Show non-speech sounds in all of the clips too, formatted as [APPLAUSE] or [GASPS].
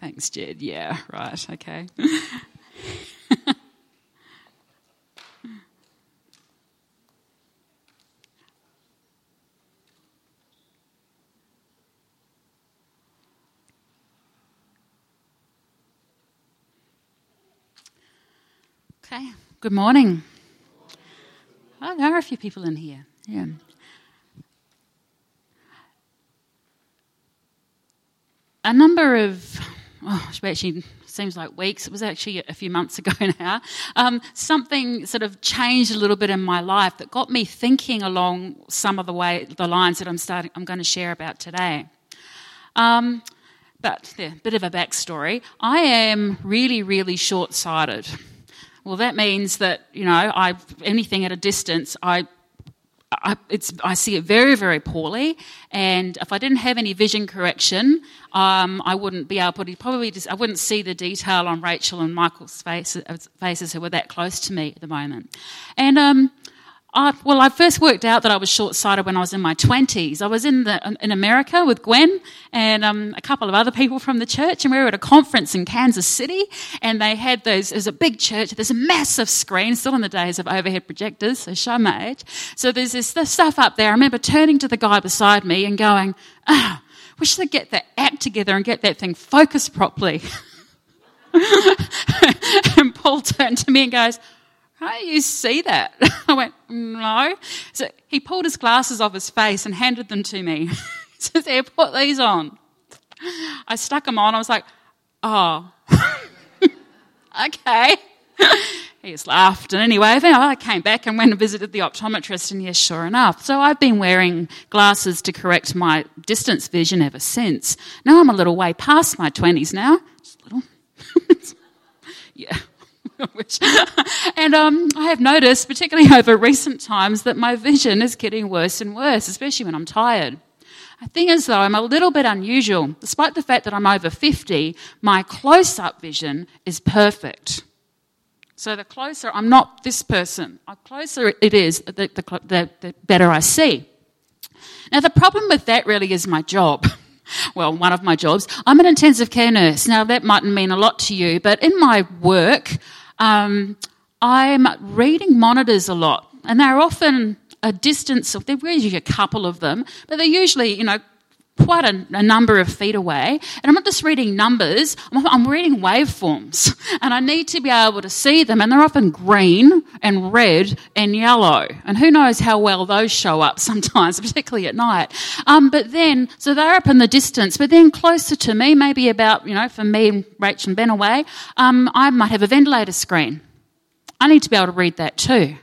Thanks, Jed. Yeah, right, okay. okay, good morning. Oh, there are a few people in here. Yeah. A number of, oh, actually seems like weeks. It was actually a few months ago [LAUGHS] now. Um, something sort of changed a little bit in my life that got me thinking along some of the way the lines that I'm starting. I'm going to share about today. Um, but yeah, a bit of a backstory. I am really, really short-sighted. Well, that means that you know, I anything at a distance, I I, I, see it very, very poorly. And if I didn't have any vision correction, um, I wouldn't be able to probably just, I wouldn't see the detail on Rachel and Michael's faces, faces who were that close to me at the moment. And um, I, well, I first worked out that I was short-sighted when I was in my 20s. I was in, the, in America with Gwen and um, a couple of other people from the church, and we were at a conference in Kansas City, and they had those, there's a big church, there's a massive screen, still in the days of overhead projectors, so show my age. So there's this, this stuff up there. I remember turning to the guy beside me and going, oh, we should get that act together and get that thing focused properly. [LAUGHS] and Paul turned to me and goes, how do you see that? [LAUGHS] I went, no. So he pulled his glasses off his face and handed them to me. [LAUGHS] he says, here, put these on. I stuck them on. I was like, oh, [LAUGHS] okay. he just laughed. And anyway, I came back and went and visited the optometrist, and yes, sure enough. So I've been wearing glasses to correct my distance vision ever since. Now I'm a little way past my 20s now. Just a little. yeah. [LAUGHS] Which, [LAUGHS] and um, I have noticed, particularly [LAUGHS] over recent times, that my vision is getting worse and worse, especially when I'm tired. The thing is, though, I'm a little bit unusual. Despite the fact that I'm over 50, my close up vision is perfect. So the closer I'm not this person, the closer it is, the, the, the, the better I see. Now, the problem with that really is my job. well, one of my jobs. I'm an intensive care nurse. Now, that mightn't mean a lot to you, but in my work, um, I'm reading monitors a lot, and they're often a distance of, there's usually a couple of them, but they're usually, you know, quite a, a, number of feet away. And I'm not just reading numbers, I'm, I'm, reading waveforms. [LAUGHS] And I need to be able to see them. And they're often green and red and yellow. And who knows how well those show up [LAUGHS] sometimes, particularly at night. Um, but then, so they're up in the distance. But then closer to me, maybe about, you know, for me and Rachel and Ben away, um, I might have a ventilator screen. I need to be able to read that too.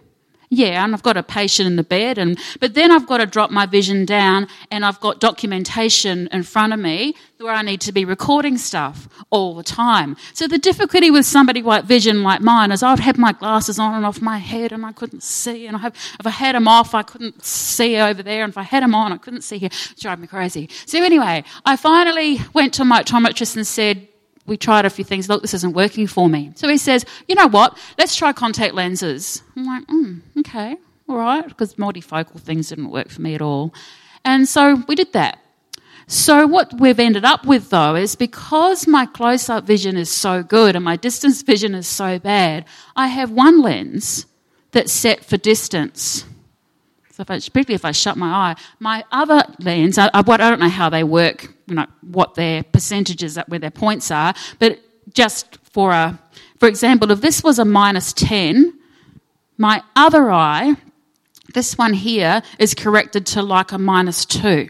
Yeah, and I've got a patient in the bed, and but then I've got to drop my vision down, and I've got documentation in front of me where I need to be recording stuff all the time. So the difficulty with somebody with vision like mine is I'd have my glasses on and off my head, and I couldn't see, and I have, if I had them off, I couldn't see over there, and if I had them on, I couldn't see here. It drive me crazy. So anyway, I finally went to my optometrist and said, we tried a few things. Look, this isn't working for me. So he says, you know what? Let's try contact lenses. I'm like, mm, okay, all right, because multifocal things didn't work for me at all. And so we did that. So what we've ended up with though is because my close-up vision is so good and my distance [LAUGHS] vision is so bad, I have one lens that's set for distance. So if I, particularly if I shut my eye, my other lens, I, I, I don't know how they work, you know, what their percentages, where their points are, but just for a, for example, if this was a minus 10, my other eye, this one here, is corrected to like a minus 2.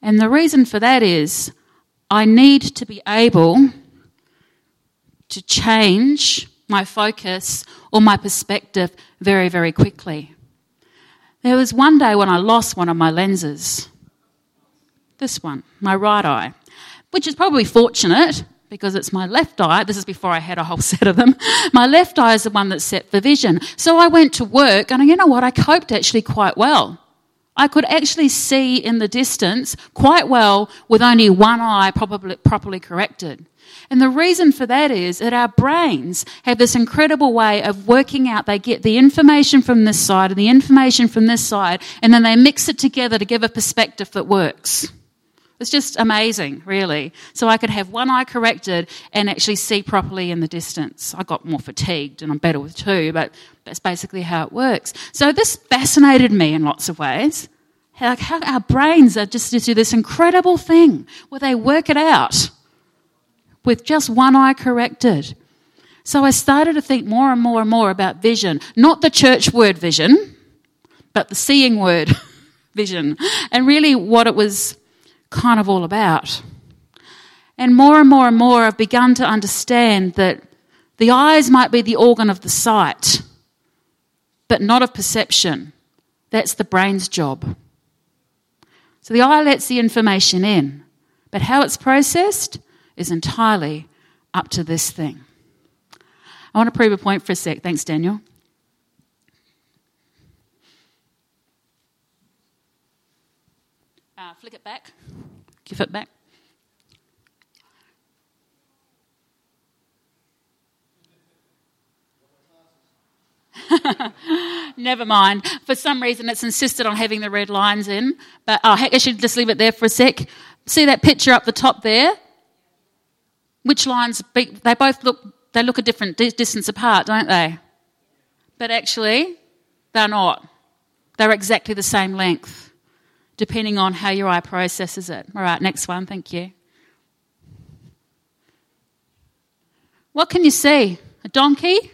And the reason for that is I need to be able to change my focus or my perspective very, very quickly. There was one day when I lost one of my lenses. This one, my right eye, which is probably fortunate because it's my left eye. This is before I had a whole [LAUGHS] set of them. My left eye is the one that's set for vision. So I went to work and you know what? I coped actually quite well. I could actually see in the distance quite well with only one eye probably, properly corrected. And the reason for that is that our brains have this incredible way of working out. They get the information from this side and the information from this side, and then they mix it together to give a perspective that works. It's just amazing, really. So I could have one eye corrected and actually see properly in the distance. I got more fatigued and I'm better with two, but that's basically how it works. So this fascinated me in lots of ways. How, how our brains are just to do this incredible thing where they work it out with just one eye corrected. So I started to think more and more and more about vision, not the church word vision, but the seeing word [LAUGHS] vision, and really what it was kind of all about. And more and more and more, I've begun to understand that the eyes might be the organ of the sight, but not of perception. That's the brain's job. So the eye lets the information in, but how it's processed is entirely up to this thing. I want to prove a point for a sec. Thanks, Daniel. Uh, flick it back. Give it back. [LAUGHS] Never mind. For some reason, it's insisted on having the red lines in. But oh, heck, I should just leave it there for a sec. See that picture up the top there? Which lines? They both look they look a different distance apart, don't they? But actually, they're not. They're exactly the same length, depending on how your eye processes it. All right, next one, thank you. What can you see? A donkey?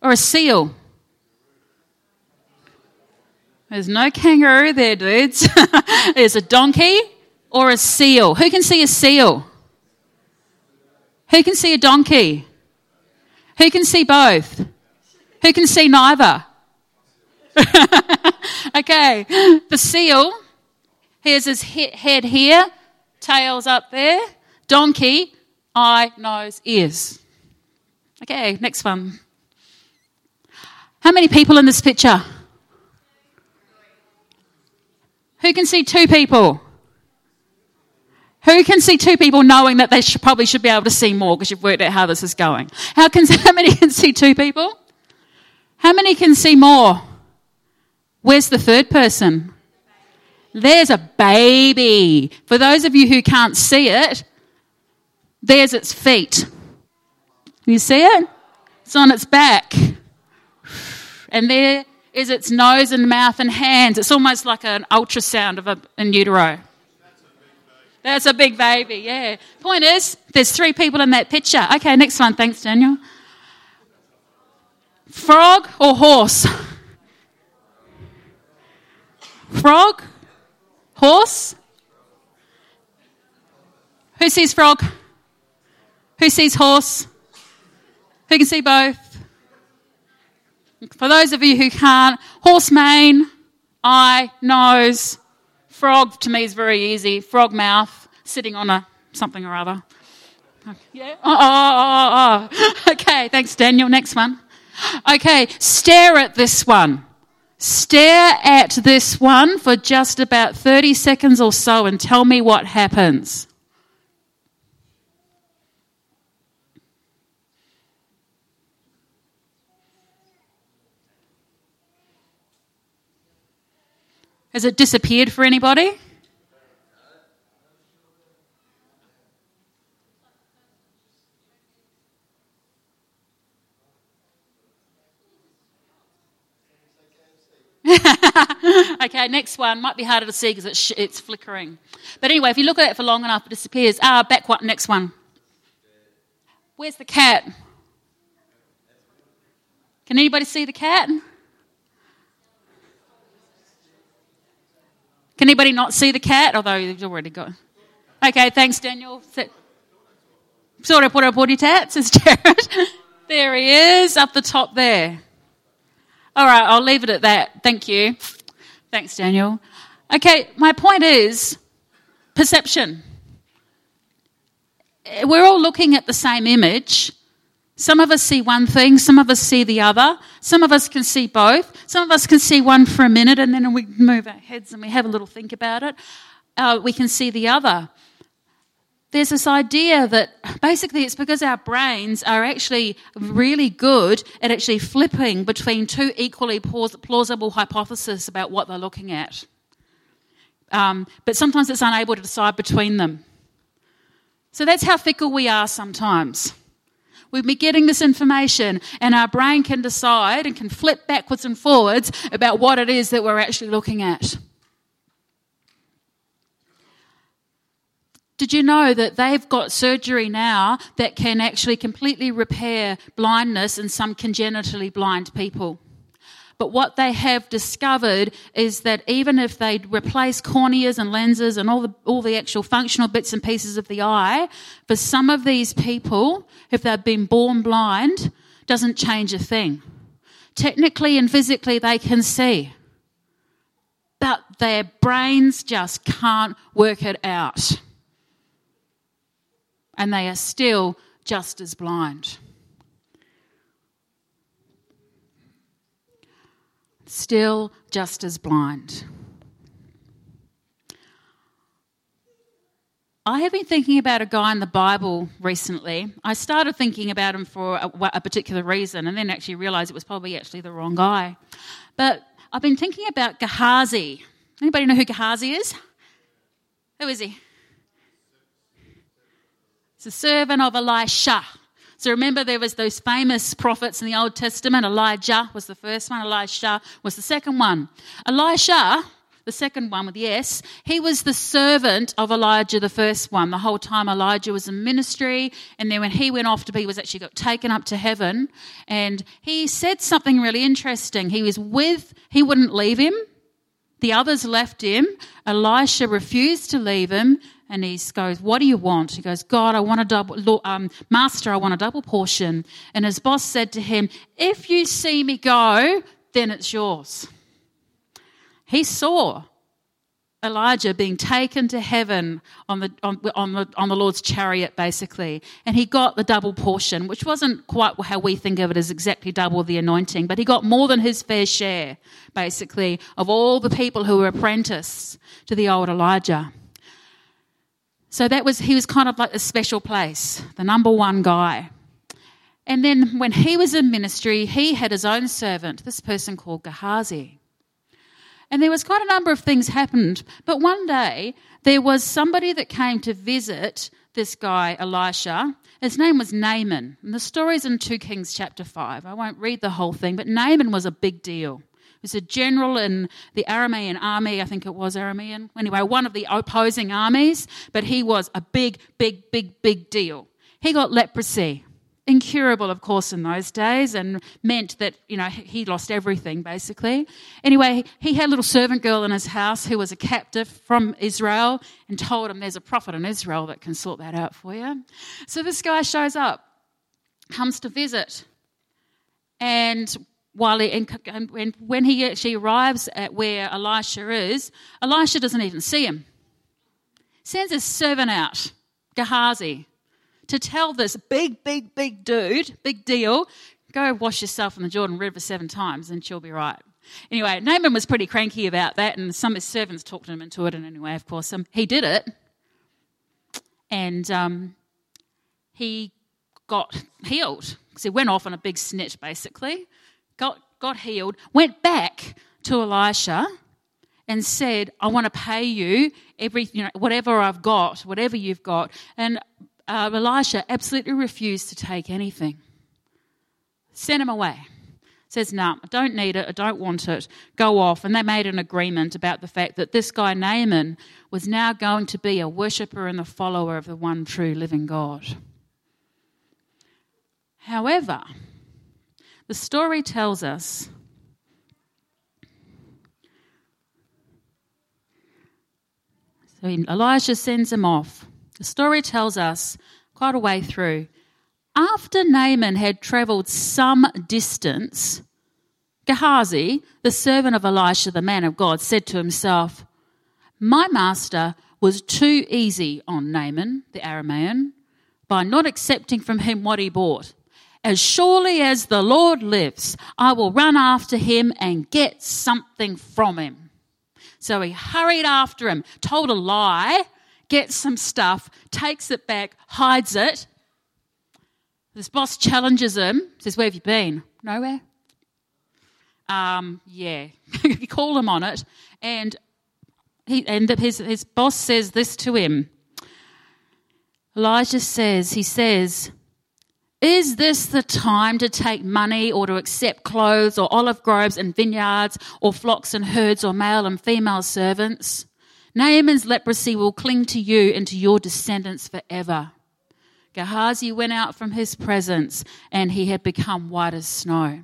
Or a seal? There's no kangaroo there, dudes. [LAUGHS] There's a donkey or a seal. Who can see a seal? Who can see a donkey? Who can see both? Who can see neither? [LAUGHS] okay, the seal, here's his head here, tails up there, donkey, eye, nose, ears. Okay, next one. How many people in this picture? Who can see two people? Who can see two people knowing that they should, probably should be able to see more because you've worked out how this is going? How, can, [LAUGHS] how many can see two people? How many can see more? Where's the third person? There's a baby. For those of you who can't see it, there's its feet. You see it? It's on its back. And there is its nose and mouth and hands. It's almost like an ultrasound of a in utero. That's a big baby, yeah. Point is, there's three people in that picture. Okay, next one. Thanks, Daniel. Frog or horse? Frog? Horse? Who sees frog? Who sees horse? Who can see both? For those of you who can't, horse mane, eye, nose, Frog to me is very easy. Frog mouth, sitting on a something or other. Yeah. Oh, oh, oh, oh. oh, oh. [LAUGHS] Okay, thanks, Daniel. Next one. Okay, stare at this one. Stare at this one for just about 30 seconds or so and tell me what happens. Has it disappeared for anybody? [LAUGHS] okay, next one might be harder to see because it's, sh- it's flickering. But anyway, if you look at it for long enough, it disappears. Ah, back one, next one. Where's the cat? Can anybody see the cat? Can anybody not see the cat? Although you've already got. Okay, thanks, Daniel. Sort of put up body tats, says [LAUGHS] Jared. there he is, up the top there. All right, I'll leave it at that. Thank you. Thanks, Daniel. Okay, my point is perception. We're all looking at the same image, some of us see one thing, some of us see the other, some of us can see both, some of us can see one for a minute and then we move our heads and we have a little think about it. Uh, we can see the other. There's this idea that basically it's because our brains are actually really good at actually flipping between two equally plausible hypotheses about what they're looking at. um, but sometimes it's unable to decide between them. So that's how fickle we are sometimes. We'll be getting this information, and our brain can decide and can flip backwards and forwards about what it is that we're actually looking at. Did you know that they've got surgery now that can actually completely repair blindness in some congenitally blind people? But what they have discovered is that even if they replace corneas and lenses and all the, all the actual functional bits and pieces of the eye, for some of these people, if they've been born blind, doesn't change a thing. Technically and physically, they can see. But their brains just can't work it out. And they are still just as blind. Still just as blind. I have been thinking about a guy in the Bible recently. I started thinking about him for a, a, particular reason and then actually realized it was probably actually the wrong guy. But I've been thinking about Gehazi. Anybody know who Gehazi is? Who is he? It's a servant of Elisha. So remember, there was those famous prophets in the Old Testament. Elijah was the first one. Elisha was the second one. Elisha, the second one with the S, he was the servant of Elijah, the first one. The whole time Elijah was in ministry, and then when he went off to be, he was actually got taken up to heaven. And he said something really interesting. He was with, he wouldn't leave him. The others left him. Elisha refused to leave him, and he goes, What do you want? He goes, God, I want a double, um, Master, I want a double portion. And his boss said to him, If you see me go, then it's yours. He saw Elijah being taken to heaven on the, on, on, the, on the Lord's chariot, basically. And he got the double portion, which wasn't quite how we think of it as exactly double the anointing, but he got more than his fair share, basically, of all the people who were apprentices to the old Elijah. So that was, he was kind of like a special place, the number one guy. And then when he was in ministry, he had his own servant, this person called Gehazi. And there was quite a number of things happened. But one day, there was somebody that came to visit this guy, Elisha. His name was Naaman. And the story's in 2 Kings chapter 5. I won't read the whole thing, but Naaman was a big deal was a general in the Aramean army, I think it was Aramean. Anyway, one of the opposing armies, but he was a big, big, big, big deal. He got leprosy. Incurable, of course, in those days, and meant that, you know, he lost everything, basically. Anyway, he had a little servant girl in his house who was a captive from Israel and told him there's a prophet in Israel that can sort that out for you. So this guy shows up, comes to visit, and while he, and when he actually arrives at where Elisha is, Elisha doesn't even see him. Sends his servant out, Gehazi, to tell this big, big, big dude, big deal, go wash yourself in the Jordan River seven times and she'll be right. Anyway, Naaman was pretty cranky about that, and some of his servants talked him into it. And anyway, of course, um, he did it, and um, he got healed because he went off on a big snitch, basically got, got healed, went back to Elisha and said, I want to pay you every, you know, whatever I've got, whatever you've got. And uh, Elisha absolutely refused to take anything. Sent him away. Says, no, nah, I don't need it, I don't want it, go off. And they made an agreement about the fact that this guy, Naaman, was now going to be a worshipper and a follower of the one true living God. However, the story tells us so Elijah sends him off. The story tells us quite a way through. After Naaman had travelled some distance, Gehazi, the servant of Elisha, the man of God, said to himself, My master was too easy on Naaman, the Aramean, by not accepting from him what he bought. As surely as the Lord lives, I will run after him and get something from him. So he hurried after him, told a lie, gets some stuff, takes it back, hides it. This boss challenges him, says, Where have you been? Nowhere. Um, yeah. [LAUGHS] he called him on it. And he, and his, his boss says this to him. Elijah says, he says, is this the time to take money or to accept clothes or olive groves and vineyards or flocks and herds or male and female servants? Naaman's leprosy will cling to you and to your descendants forever. Gehazi went out from his presence and he had become white as snow.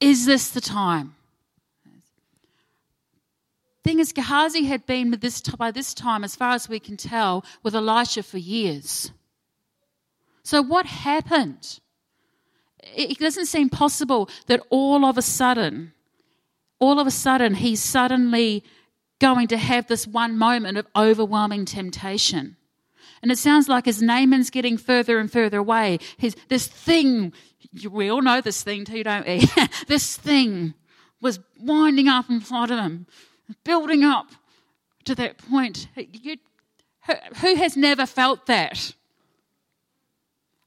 Is this the time? Thing is, Gehazi had been this, by this time, as far as we can tell, with Elisha for years. So, what happened? It doesn't seem possible that all of a sudden, all of a sudden, he's suddenly going to have this one moment of overwhelming temptation. And it sounds like as Naaman's getting further and further away, his, this thing, we all know this thing too, don't we? [LAUGHS] this thing was winding up in front of him, building up to that point. You, who has never felt that?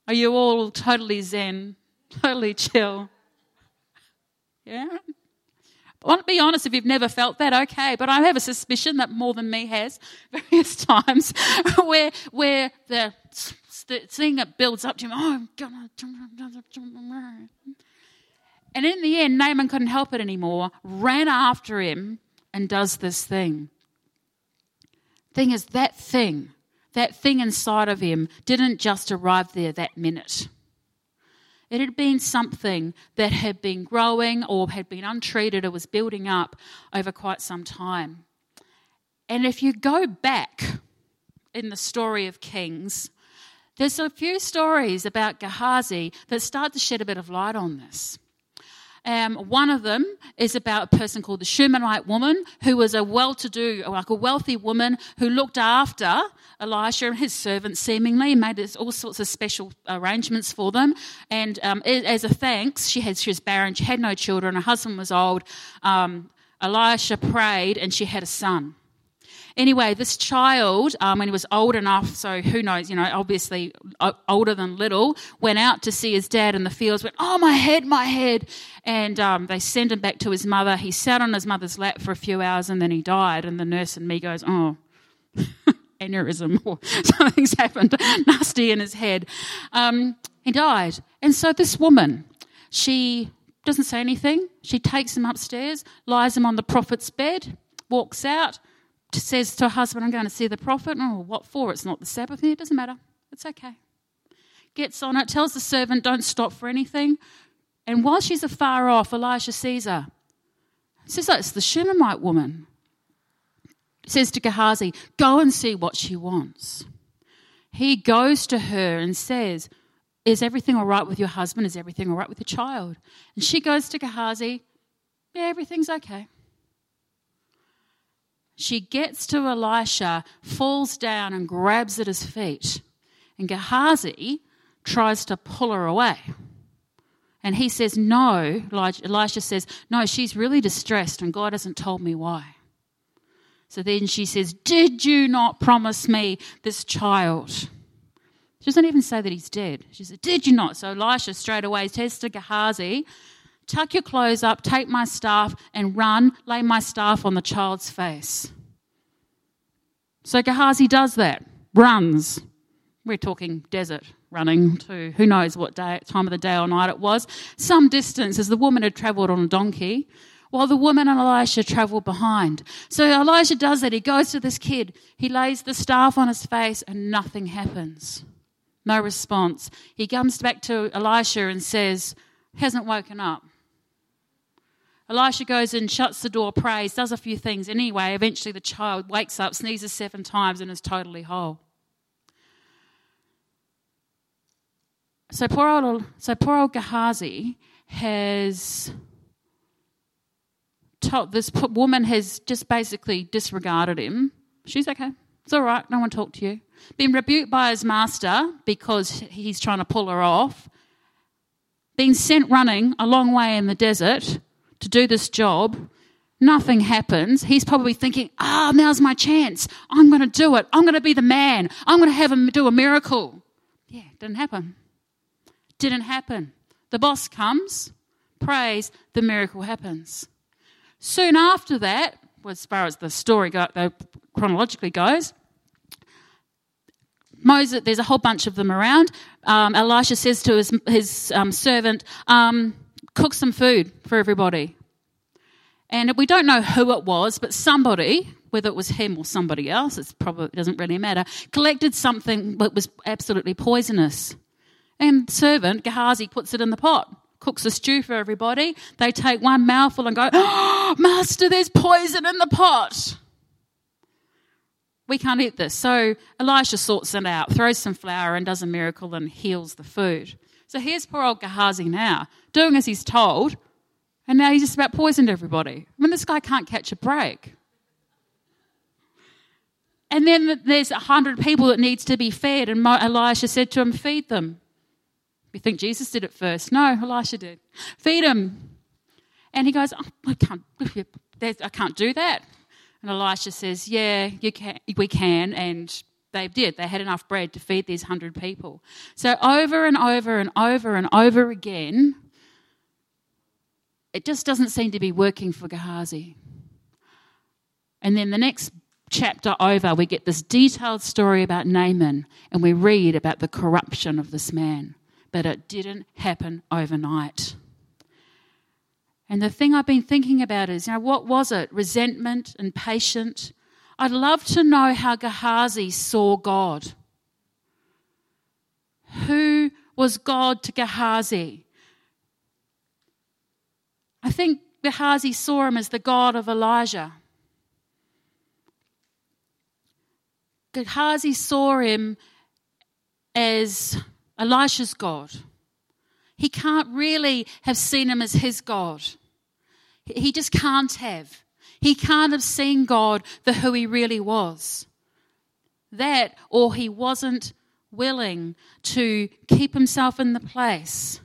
Are you all totally zen, totally chill? Yeah? I want to be honest, if you've never felt that, okay. But I have a suspicion that more than me has [LAUGHS] various times [LAUGHS] where where the, the thing that builds up to him, oh, I'm gonna. And in the end, Naaman couldn't help it anymore, ran after him, and does this thing. Thing is, that thing that thing inside of him didn't just arrive there that minute. It had been something that had been growing or had been untreated or was building up over quite some time. And if you go back in the story of Kings, there's a few stories about Gehazi that start to shed a bit of light on this. Um, one of them is about a person called the Shunammite woman, who was a well-to-do, like a wealthy woman who looked after Elisha and his servants. Seemingly made all sorts of special arrangements for them, and um, as a thanks, she had she was barren, she had no children, her husband was old. Um, Elisha prayed, and she had a son. Anyway, this child, um, when he was old enough, so who knows, you know, obviously older than little, went out to see his dad in the fields, went, Oh, my head, my head. And um, they sent him back to his mother. He sat on his mother's lap for a few hours and then he died. And the nurse and me goes, Oh, [LAUGHS] aneurysm [LAUGHS] or something's happened [LAUGHS] nasty in his head. Um, he died. And so this woman, she doesn't say anything. She takes him upstairs, lies him on the prophet's bed, walks out says to her husband, I'm going to see the prophet. Oh, what for? It's not the Sabbath. It doesn't matter. It's okay. Gets on it, tells the servant, don't stop for anything. And while she's afar off, Elisha sees her. Says, it's the Shunammite woman. Says to Gehazi, go and see what she wants. He goes to her and says, Is everything all right with your husband? Is everything all right with the child? And she goes to Gehazi, Yeah, everything's okay. She gets to Elisha, falls down, and grabs at his feet. And Gehazi tries to pull her away. And he says, No. Elisha says, No, she's really distressed, and God hasn't told me why. So then she says, Did you not promise me this child? She doesn't even say that he's dead. She said, Did you not? So Elisha straight away says to Gehazi, Tuck your clothes up, take my staff, and run, lay my staff on the child's face. So Gehazi does that, runs. We're talking desert running to who knows what day, time of the day or night it was. Some distance as the woman had travelled on a donkey, while the woman and Elisha travelled behind. So Elisha does that. He goes to this kid, he lays the staff on his face, and nothing happens. No response. He comes back to Elisha and says, Hasn't woken up. Elisha goes in, shuts the door, prays, does a few things. Anyway, eventually the child wakes up, sneezes seven times, and is totally whole. So poor old, so poor old Gehazi has told this woman has just basically disregarded him. She's okay. It's all right. No one talked to you. Been rebuked by his master because he's trying to pull her off. Been sent running a long way in the desert to do this job. Nothing happens. He's probably thinking, ah, oh, now's my chance. I'm going to do it. I'm going to be the man. I'm going to have him do a miracle. Yeah, didn't happen. Didn't happen. The boss comes, prays, the miracle happens. Soon after that, as far as the story go, chronologically goes. Moses, there's a whole bunch of them around. Um, Elisha says to his, his um, servant, um, cook some food for everybody. And we don't know who it was, but somebody, whether it was him or somebody else, it probably doesn't really matter, collected something that was absolutely poisonous. And servant Gehazi puts it in the pot, cooks a stew for everybody. They take one mouthful and go, oh, [GASPS] Master, there's poison in the pot. We can't eat this. So Elisha sorts it out, throws some flour, and does a miracle and heals the food. So here's poor old Gehazi now, doing as he's told, and now he's just about poisoned everybody. I mean, this guy can't catch a break. And then there's a hundred people that needs to be fed, and Elisha said to him, "Feed them." You think Jesus did it first? No, Elisha did. Feed them. And he goes, oh, I can't. I can't do that. And Elisha says, Yeah, you can, we can. And they did. They had enough bread to feed these hundred people. So over and over and over and over again, it just doesn't seem to be working for Gehazi. And then the next chapter over, we get this detailed story about Naaman, and we read about the corruption of this man. But it didn't happen overnight. And the thing I've been thinking about is, you know, what was it? Resentment and patience. I'd love to know how Gehazi saw God. Who was God to Gehazi? I think Gehazi saw him as the God of Elijah. Gehazi saw him as Elisha's God. He can't really have seen him as his God. He just can't have. He can't have seen God for who he really was. That, or he wasn't willing to keep himself in the place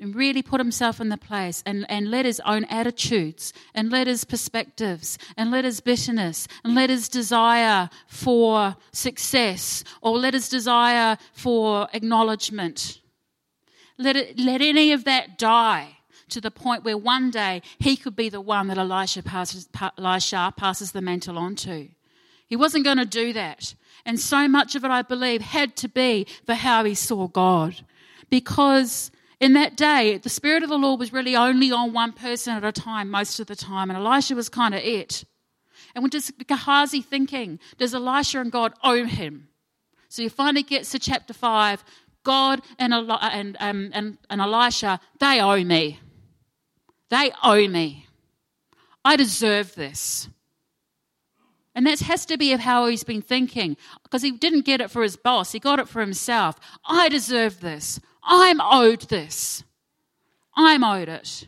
and really put himself in the place and, and let his own attitudes and let his perspectives and let his bitterness and let his desire for success or let his desire for acknowledgement. Let, it, let any of that die to the point where one day he could be the one that Elisha passes, Elisha passes the mantle on to. He wasn't going to do that. And so much of it, I believe, had to be for how he saw God. Because in that day, the Spirit of the Lord was really only on one person at a time most of the time, and Elisha was kind of it. And what does Gehazi thinking? Does Elisha and God own him? So he finally gets to chapter 5. God and, and, um, and, and Elisha, they owe me. They owe me. I deserve this. And that has to be of how he's been thinking because he didn't get it for his boss, he got it for himself. I deserve this. I'm owed this. I'm owed it.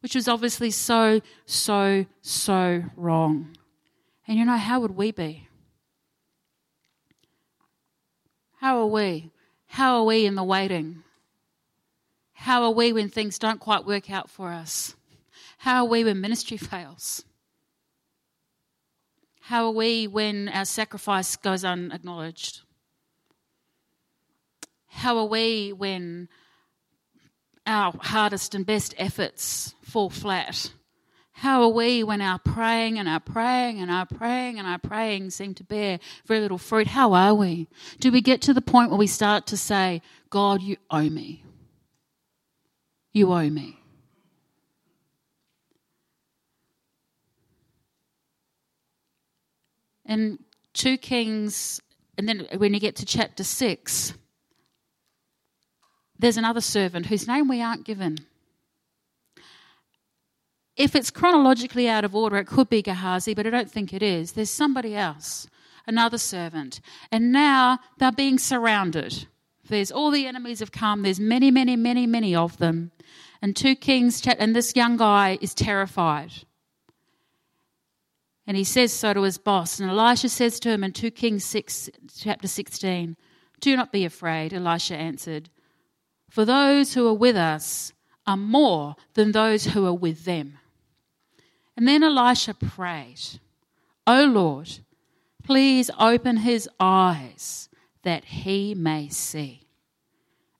Which was obviously so, so, so wrong. And you know, how would we be? How are we? How are we in the waiting? How are we when things don't quite work out for us? How are we when ministry [LAUGHS] fails? How are we when our sacrifice goes unacknowledged? How are we when our hardest and best efforts fall flat? How are we when our praying and our praying and our praying and our praying seem to bear very little fruit? How are we? Do we get to the point where we start to say, God, you owe me? You owe me. In 2 Kings, and then when you get to chapter 6, there's another servant whose name we aren't given. If it's chronologically out of order, it could be Gehazi, but I don't think it is. There's somebody else, another servant. And now they're being surrounded. There's all the enemies have come. There's many, many, many, many of them. And two kings, and this young guy is terrified. And he says so to his boss. And Elisha says to him in 2 Kings 6, chapter 16, Do not be afraid, Elisha answered. For those who are with us are more than those who are with them. And then Elisha prayed, O Lord, please open his eyes that he may see.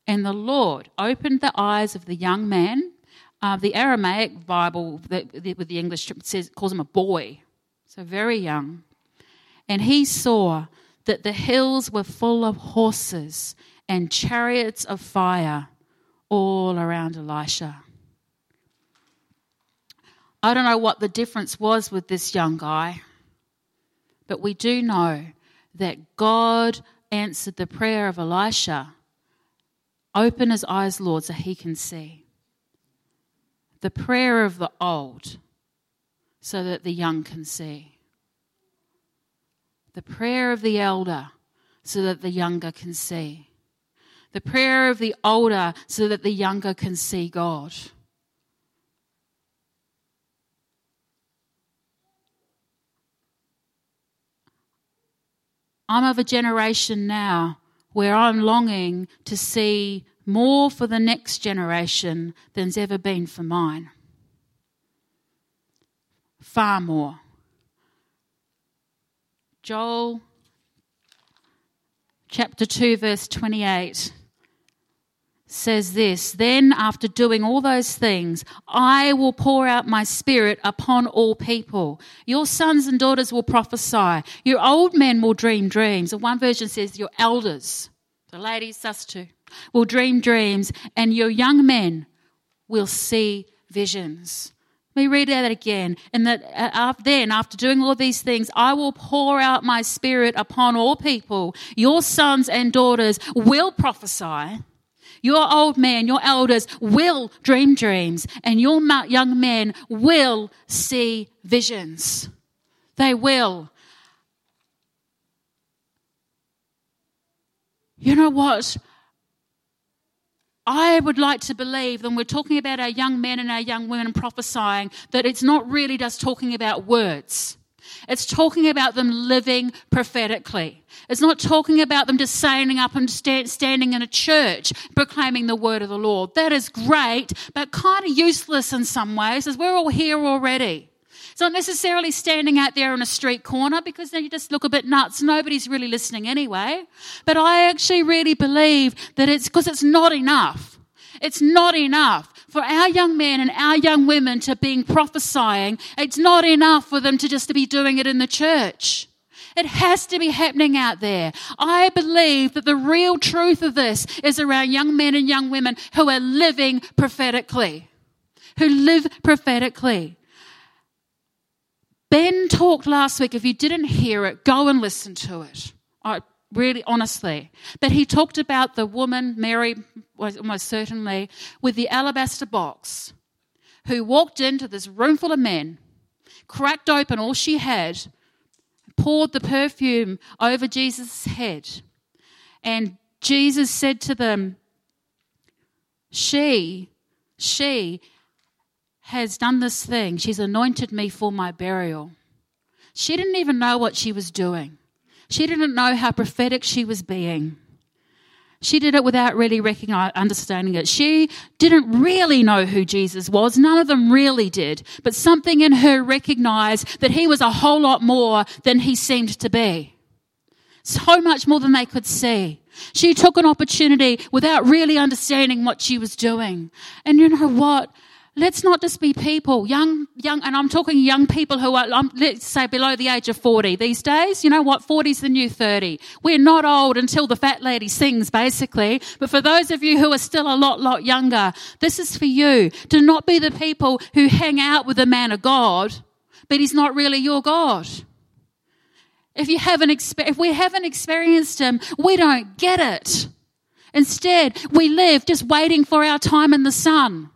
And the Lord opened the eyes of the young man, Uh, the Aramaic Bible with the English says calls him a boy, so very young, and he saw that the hills were full of horses and chariots of fire all around Elisha. I don't know what the difference was with this young guy, but we do know that God answered the prayer of Elisha Open his eyes, Lord, so he can see. The prayer of the old, so that the young can see. The prayer of the elder, so that the younger can see. The prayer of the older, so that the younger can see God. I'm of a generation now where I'm longing to see more for the next generation than's ever been for mine. Far more. Joel chapter 2, verse 28 says this Then, after doing all those things, I will pour out my spirit upon all people. Your sons and daughters will prophesy. Your old men will dream dreams. And one version says, Your elders, the ladies, us too, will dream dreams, and your young men will see visions. Let me read that again. And that uh, then, after doing all these things, I will pour out my spirit upon all people. Your sons and daughters will prophesy your old man, your elders will dream dreams, and your young men will see visions. They will. You know what? I would like to believe, when we're talking about our young men and our young women prophesying, that it's not really just talking about words. It's talking about them living prophetically. It's not talking about them just standing up and stand, standing in a church proclaiming the word of the Lord. That is great, but kind of useless in some ways, as we're all here already. It's not necessarily standing out there on a street corner because then you just look a bit nuts. Nobody's really listening anyway. But I actually really believe that it's because it's not enough. It's not enough for our young men and our young women to be prophesying. It's not enough for them to just to be doing it in the church. It has to be happening out there. I believe that the real truth of this is around young men and young women who are living prophetically, who live prophetically. Ben talked last week. If you didn't hear it, go and listen to it. I really honestly. But he talked about the woman, Mary, was almost certainly, with the alabaster box, who walked into this room full of men, cracked open all she had, poured the perfume over Jesus' head. And Jesus said to them, She, she has done this thing. She's anointed me for my burial. She didn't even know what she was doing. She didn't know how prophetic she was being. She did it without really recognizing, understanding it. She didn't really know who Jesus was. None of them really did. But something in her recognized that he was a whole lot more than he seemed to be. So much more than they could see. She took an opportunity without really understanding what she was doing. And you know what? Let's not just be people, young, young, and I'm talking young people who are, um, let's say, below the age of 40 these days. You know what? 40's the new 30. We're not old until the fat lady sings, basically. But for those of you who are still a lot, lot younger, this is for you. To not be the people who hang out with the man of God, but he's not really your God. If you haven't, if we haven't experienced him, we don't get it. Instead, we live just waiting for our time in the sun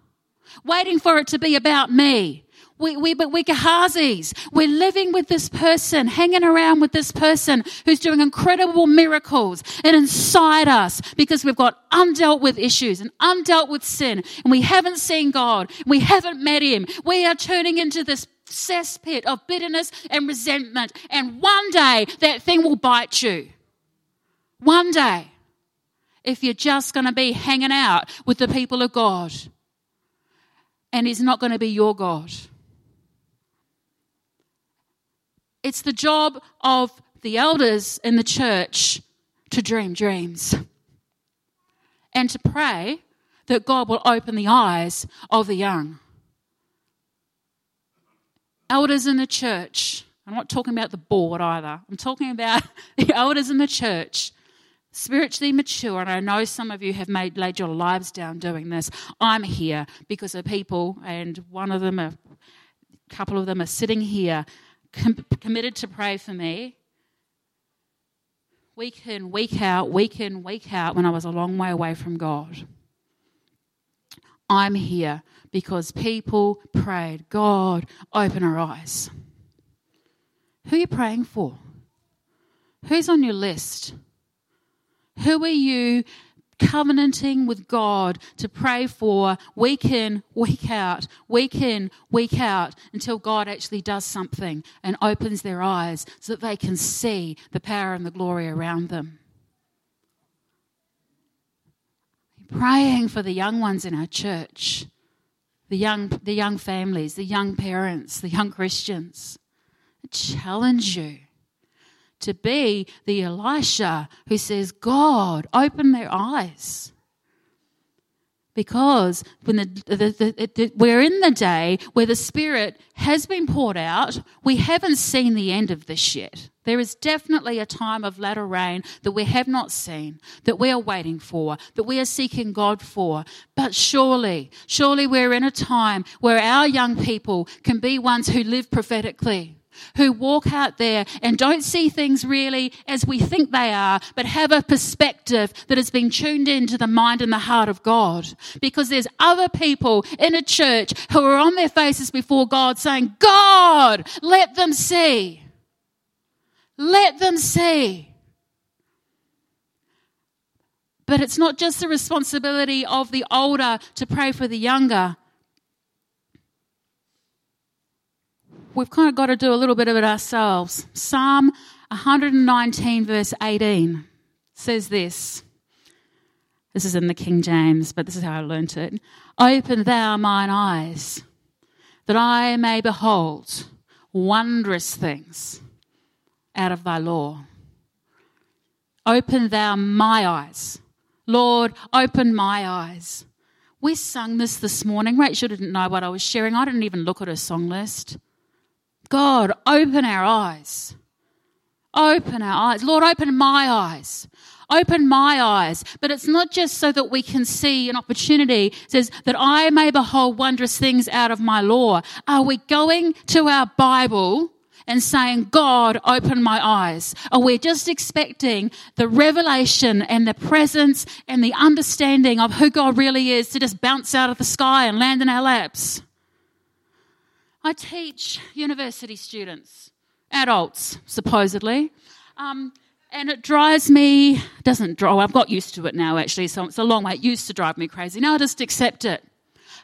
waiting for it to be about me. We, we, but we're Gehazis. We're living with this person, hanging around with this person who's doing incredible miracles and inside us because we've got undealt with issues and undealt with sin and we haven't seen God. We haven't met Him. We are turning into this cesspit of bitterness and resentment. And one day that thing will bite you. One day. If you're just going to be hanging out with the people of God and He's not going to be your God. It's the job of the elders in the church to dream dreams and to pray that God will open the eyes of the young. Elders in the church, I'm not talking about the board either. I'm talking about [LAUGHS] the elders in the church, spiritually mature, and I know some of you have made laid your lives down doing this. I'm here because of people, and one of them, a couple of them, are sitting here, com- committed to pray for me. Week in, week out, week in, week out, when I was a long way away from God. I'm here because people prayed, God, open our eyes. Who are you praying for? Who's on your list? Who are you covenanting with God to pray for week in, week out, week in, week out, until God actually does something and opens their eyes so that they can see the power and the glory around them? praying for the young ones in our church, the young, the young families, the young parents, the young Christians. I challenge you to be the Elisha who says, God, open their eyes. Because when the, the, the, we're in the day where the Spirit has been poured out, we haven't seen the end of this yet. There is definitely a time of latter rain that we have not seen, that we are waiting for, that we are seeking God for. But surely, surely we're in a time where our young people can be ones who live prophetically who walk out there and don't see things really as we think they are, but have a perspective that has been tuned into the mind and the heart of God. Because there's other people in a church who are on their faces before God saying, God, let them see. Let them see. But it's not just the responsibility of the older to pray for the younger, we've kind of got to do a little bit of it ourselves. Psalm 119, verse 18 says this. This is in the King James, but this is how I learnt it. Open thou mine eyes, that I may behold wondrous things out of thy law. Open thou my eyes. Lord, open my eyes. We sung this this morning. Rachel didn't know what I was sharing. I didn't even look at her song list. God, open our eyes. Open our eyes. Lord, open my eyes. Open my eyes. But it's not just so that we can see an opportunity. It says that I may behold wondrous things out of my law. Are we going to our Bible and saying, God, open my eyes? Are we just expecting the revelation and the presence and the understanding of who God really is to just bounce out of the sky and land in our laps? I teach university students, adults, supposedly. Um, and it drives me, doesn't drive, I've got used to it now actually, so it's a long way. It used to drive me crazy. Now I just accept it.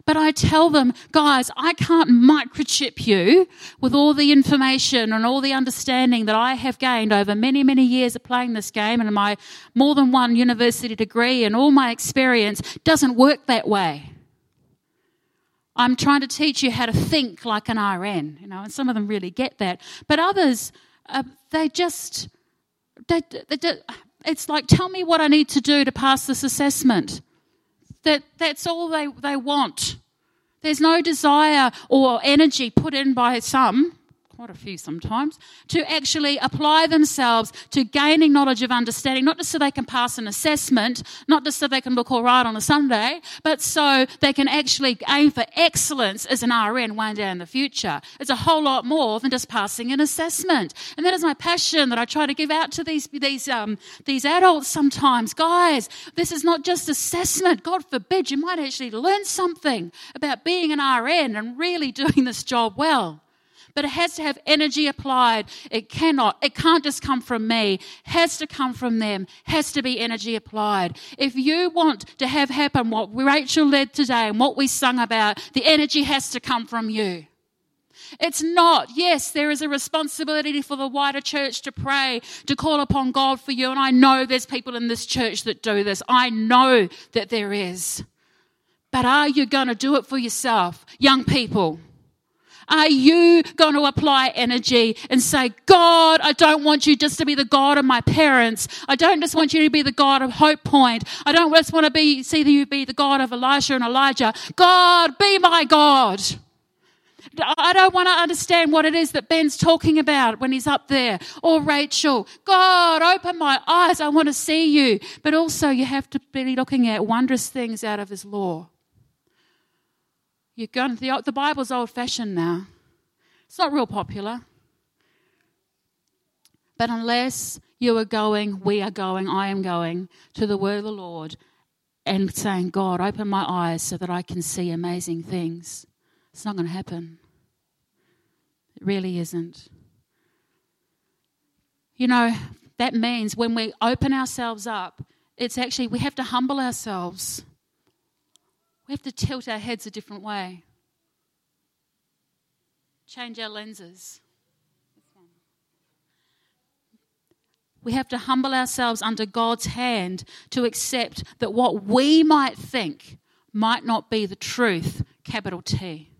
But I tell them, guys, I can't microchip you with all the information and all the understanding that I have gained over many, many years of playing this game and my more than one university degree and all my experience doesn't work that way. I'm trying to teach you how to think like an RN, you know, and some of them really get that. But others, uh, they just, they, they, they, it's like, tell me what I need to do to pass this assessment. That, that's all they, they want. There's no desire or energy put in by some quite a few sometimes, to actually apply themselves to gaining knowledge of understanding, not just so they can pass an assessment, not just so they can look all right on a Sunday, but so they can actually aim for excellence as an RN one day in the future. It's a whole lot more than just passing an assessment. And that is my passion that I try to give out to these, these, um, these adults sometimes. Guys, this is not just assessment. God forbid you might actually learn something about being an RN and really doing this job well but it has to have energy applied. It cannot, it can't just come from me, it has to come from them, has to be energy applied. If you want to have happen what Rachel led today and what we sung about, the energy has to come from you. It's not. Yes, there is a responsibility for the wider church to pray, to call upon God for you. And I know there's people in this church that do this. I know that there is. But are you going to do it for yourself? Young people, Are you going to apply energy and say, God, I don't want you just to be the God of my parents. I don't just want you to be the God of Hope Point. I don't just want to be, see you be the God of Elisha and Elijah. God, be my God. I don't want to understand what it is that Ben's talking about when he's up there. Or Rachel, God, open my eyes. I want to see you. But also, you have to be looking at wondrous things out of his law. You're going, the, the Bible's old fashioned now, it's not real popular. But unless you are going, we are going, I am going to the word of the Lord and saying, God, open my eyes so that I can see amazing things, it's not going to happen. It really isn't. You know, that means when we open ourselves up, it's actually, we have to humble ourselves. We have to tilt our heads a different way, change our lenses. We have to humble ourselves under God's hand to accept that what we might think might not be the truth, capital T.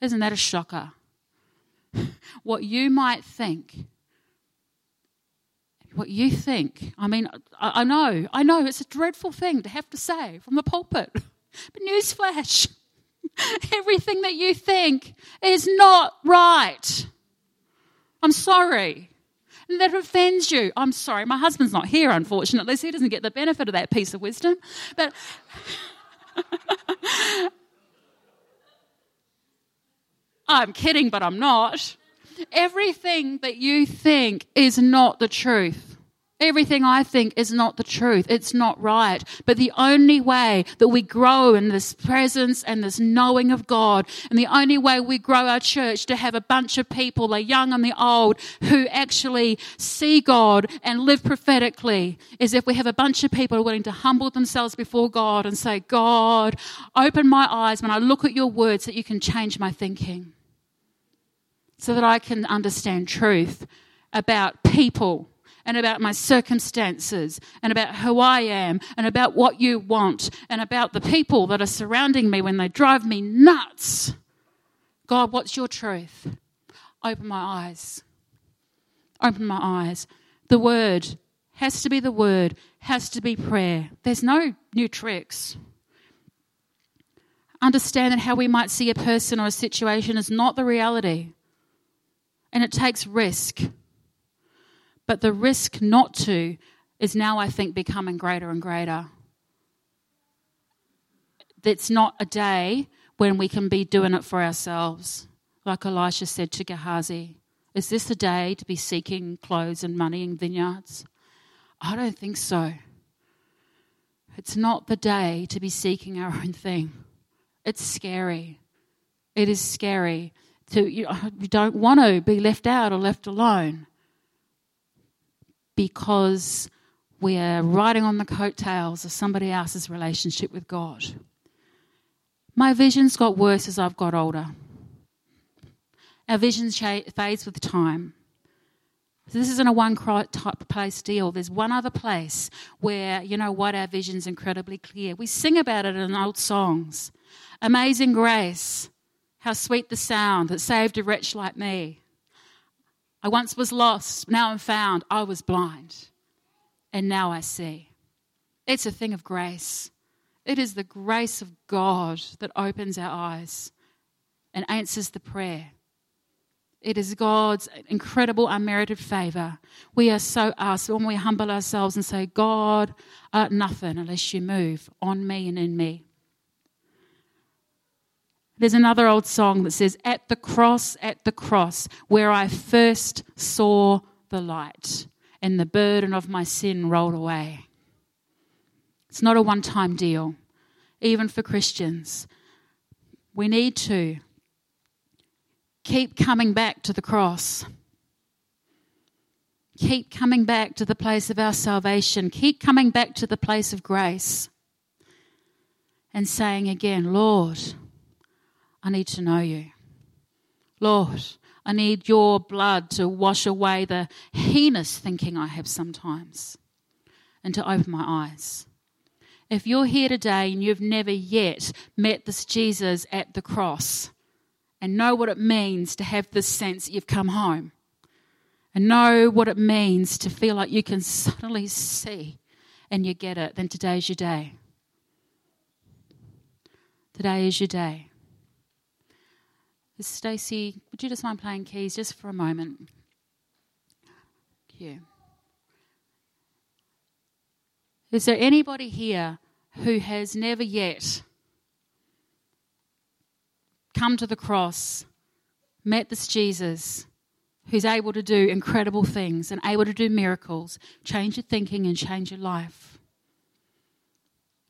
Isn't that a shocker? [LAUGHS] what you might think. What you think. I mean, I, I know, I know it's a dreadful thing to have to say from the pulpit. [LAUGHS] But newsflash [LAUGHS] everything that you think is not right. I'm sorry. That offends you. I'm sorry. My husband's not here, unfortunately, so he doesn't get the benefit of that piece of wisdom. But. [LAUGHS] I'm kidding, but I'm not. Everything that you think is not the truth. Everything I think is not the truth. It's not right. But the only way that we grow in this presence and this knowing of God, and the only way we grow our church to have a bunch of people, the young and the old, who actually see God and live prophetically, is if we have a bunch of people willing to humble themselves before God and say, God, open my eyes when I look at your words that you can change my thinking so that I can understand truth about people and about my circumstances and about who I am and about what you want and about the people that are surrounding me when they drive me nuts. God, what's your truth? Open my eyes. Open my eyes. The word has to be the word, has to be prayer. There's no new tricks. Understand that how we might see a person or a situation is not the reality. And it takes risk. But the risk not to is now, I think, becoming greater and greater. It's not a day when we can be doing it for ourselves, like Elisha said to Gehazi. Is this a day to be seeking clothes and money in vineyards? I don't think so. It's not the day to be seeking our own thing. It's scary. It is scary to you, you don't want to be left out or left alone because we're riding on the coattails of somebody else's relationship with God. My visions got worse as I've got older. Our visions fades with time. So this isn't a one type place deal. There's one other place where, you know what, our vision's incredibly clear. We sing about it in old songs. Amazing grace, how sweet the sound that saved a wretch like me. I once was lost, now I'm found. I was blind, and now I see. It's a thing of grace. It is the grace of God that opens our eyes and answers the prayer. It is God's incredible unmerited favor. We are so asked when we humble ourselves and say, God, uh, nothing unless you move on me and in me. There's another old song that says, At the cross, at the cross, where I first saw the light, and the burden of my sin rolled away. It's not a one time deal, even for Christians. We need to keep coming back to the cross. Keep coming back to the place of our salvation. Keep coming back to the place of grace. And saying again, Lord, I need to know you. Lord, I need your blood to wash away the heinous thinking I have sometimes and to open my eyes. If you're here today and you've never yet met this Jesus at the cross and know what it means to have this sense that you've come home. And know what it means to feel like you can suddenly see and you get it, then today's your day. Today is your day. Stacey, would you just mind playing keys just for a moment? Thank you. Is there anybody here who has never yet come to the cross, met this Jesus who's able to do incredible things and able to do miracles, change your thinking and change your life?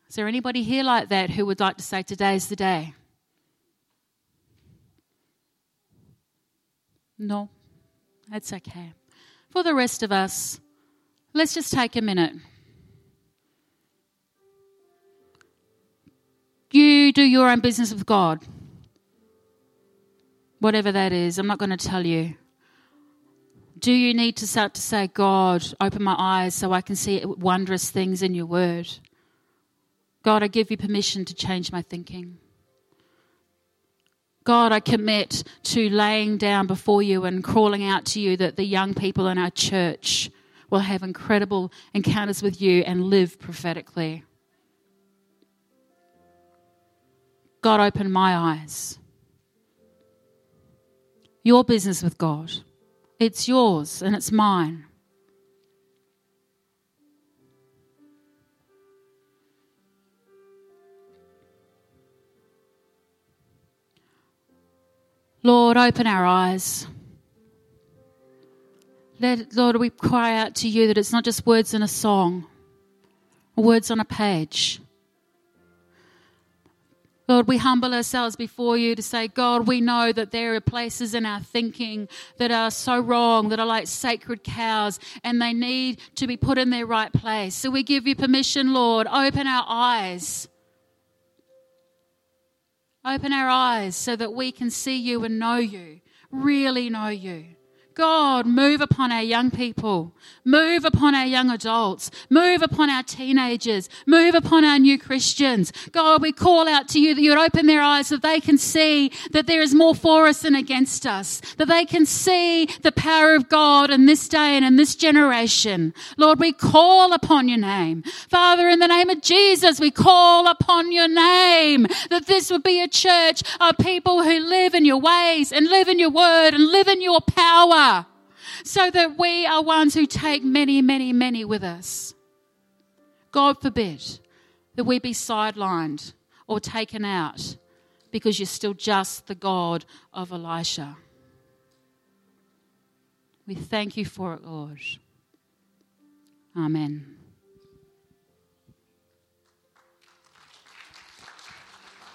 Is there anybody here like that who would like to say, Today's the day? No, that's okay. For the rest of us, let's just take a minute. You do your own business with God. Whatever that is, I'm not going to tell you. Do you need to start to say, God, open my eyes so I can see wondrous things in your word? God, I give you permission to change my thinking. God, I commit to laying down before you and crawling out to you that the young people in our church will have incredible encounters with you and live prophetically. God, open my eyes. Your business with God. It's yours and it's mine. Lord, open our eyes. Let, Lord, we cry out to you that it's not just words in a song, words on a page. Lord, we humble ourselves before you to say, God, we know that there are places in our thinking that are so wrong, that are like sacred cows, and they need to be put in their right place. So we give you permission, Lord, open our eyes Open our eyes so that we can see you and know you, really know you. God, move upon our young people, move upon our young adults, move upon our teenagers, move upon our new Christians. God, we call out to you that you would open their eyes so they can see that there is more for us than against us, that they can see the power of God in this day and in this generation. Lord, we call upon your name. Father, in the name of Jesus, we call upon your name that this would be a church of people who live in your ways and live in your word and live in your power so that we are ones who take many, many, many with us. God forbid that we be sidelined or taken out because you're still just the God of Elisha. We thank you for it, Lord. Amen.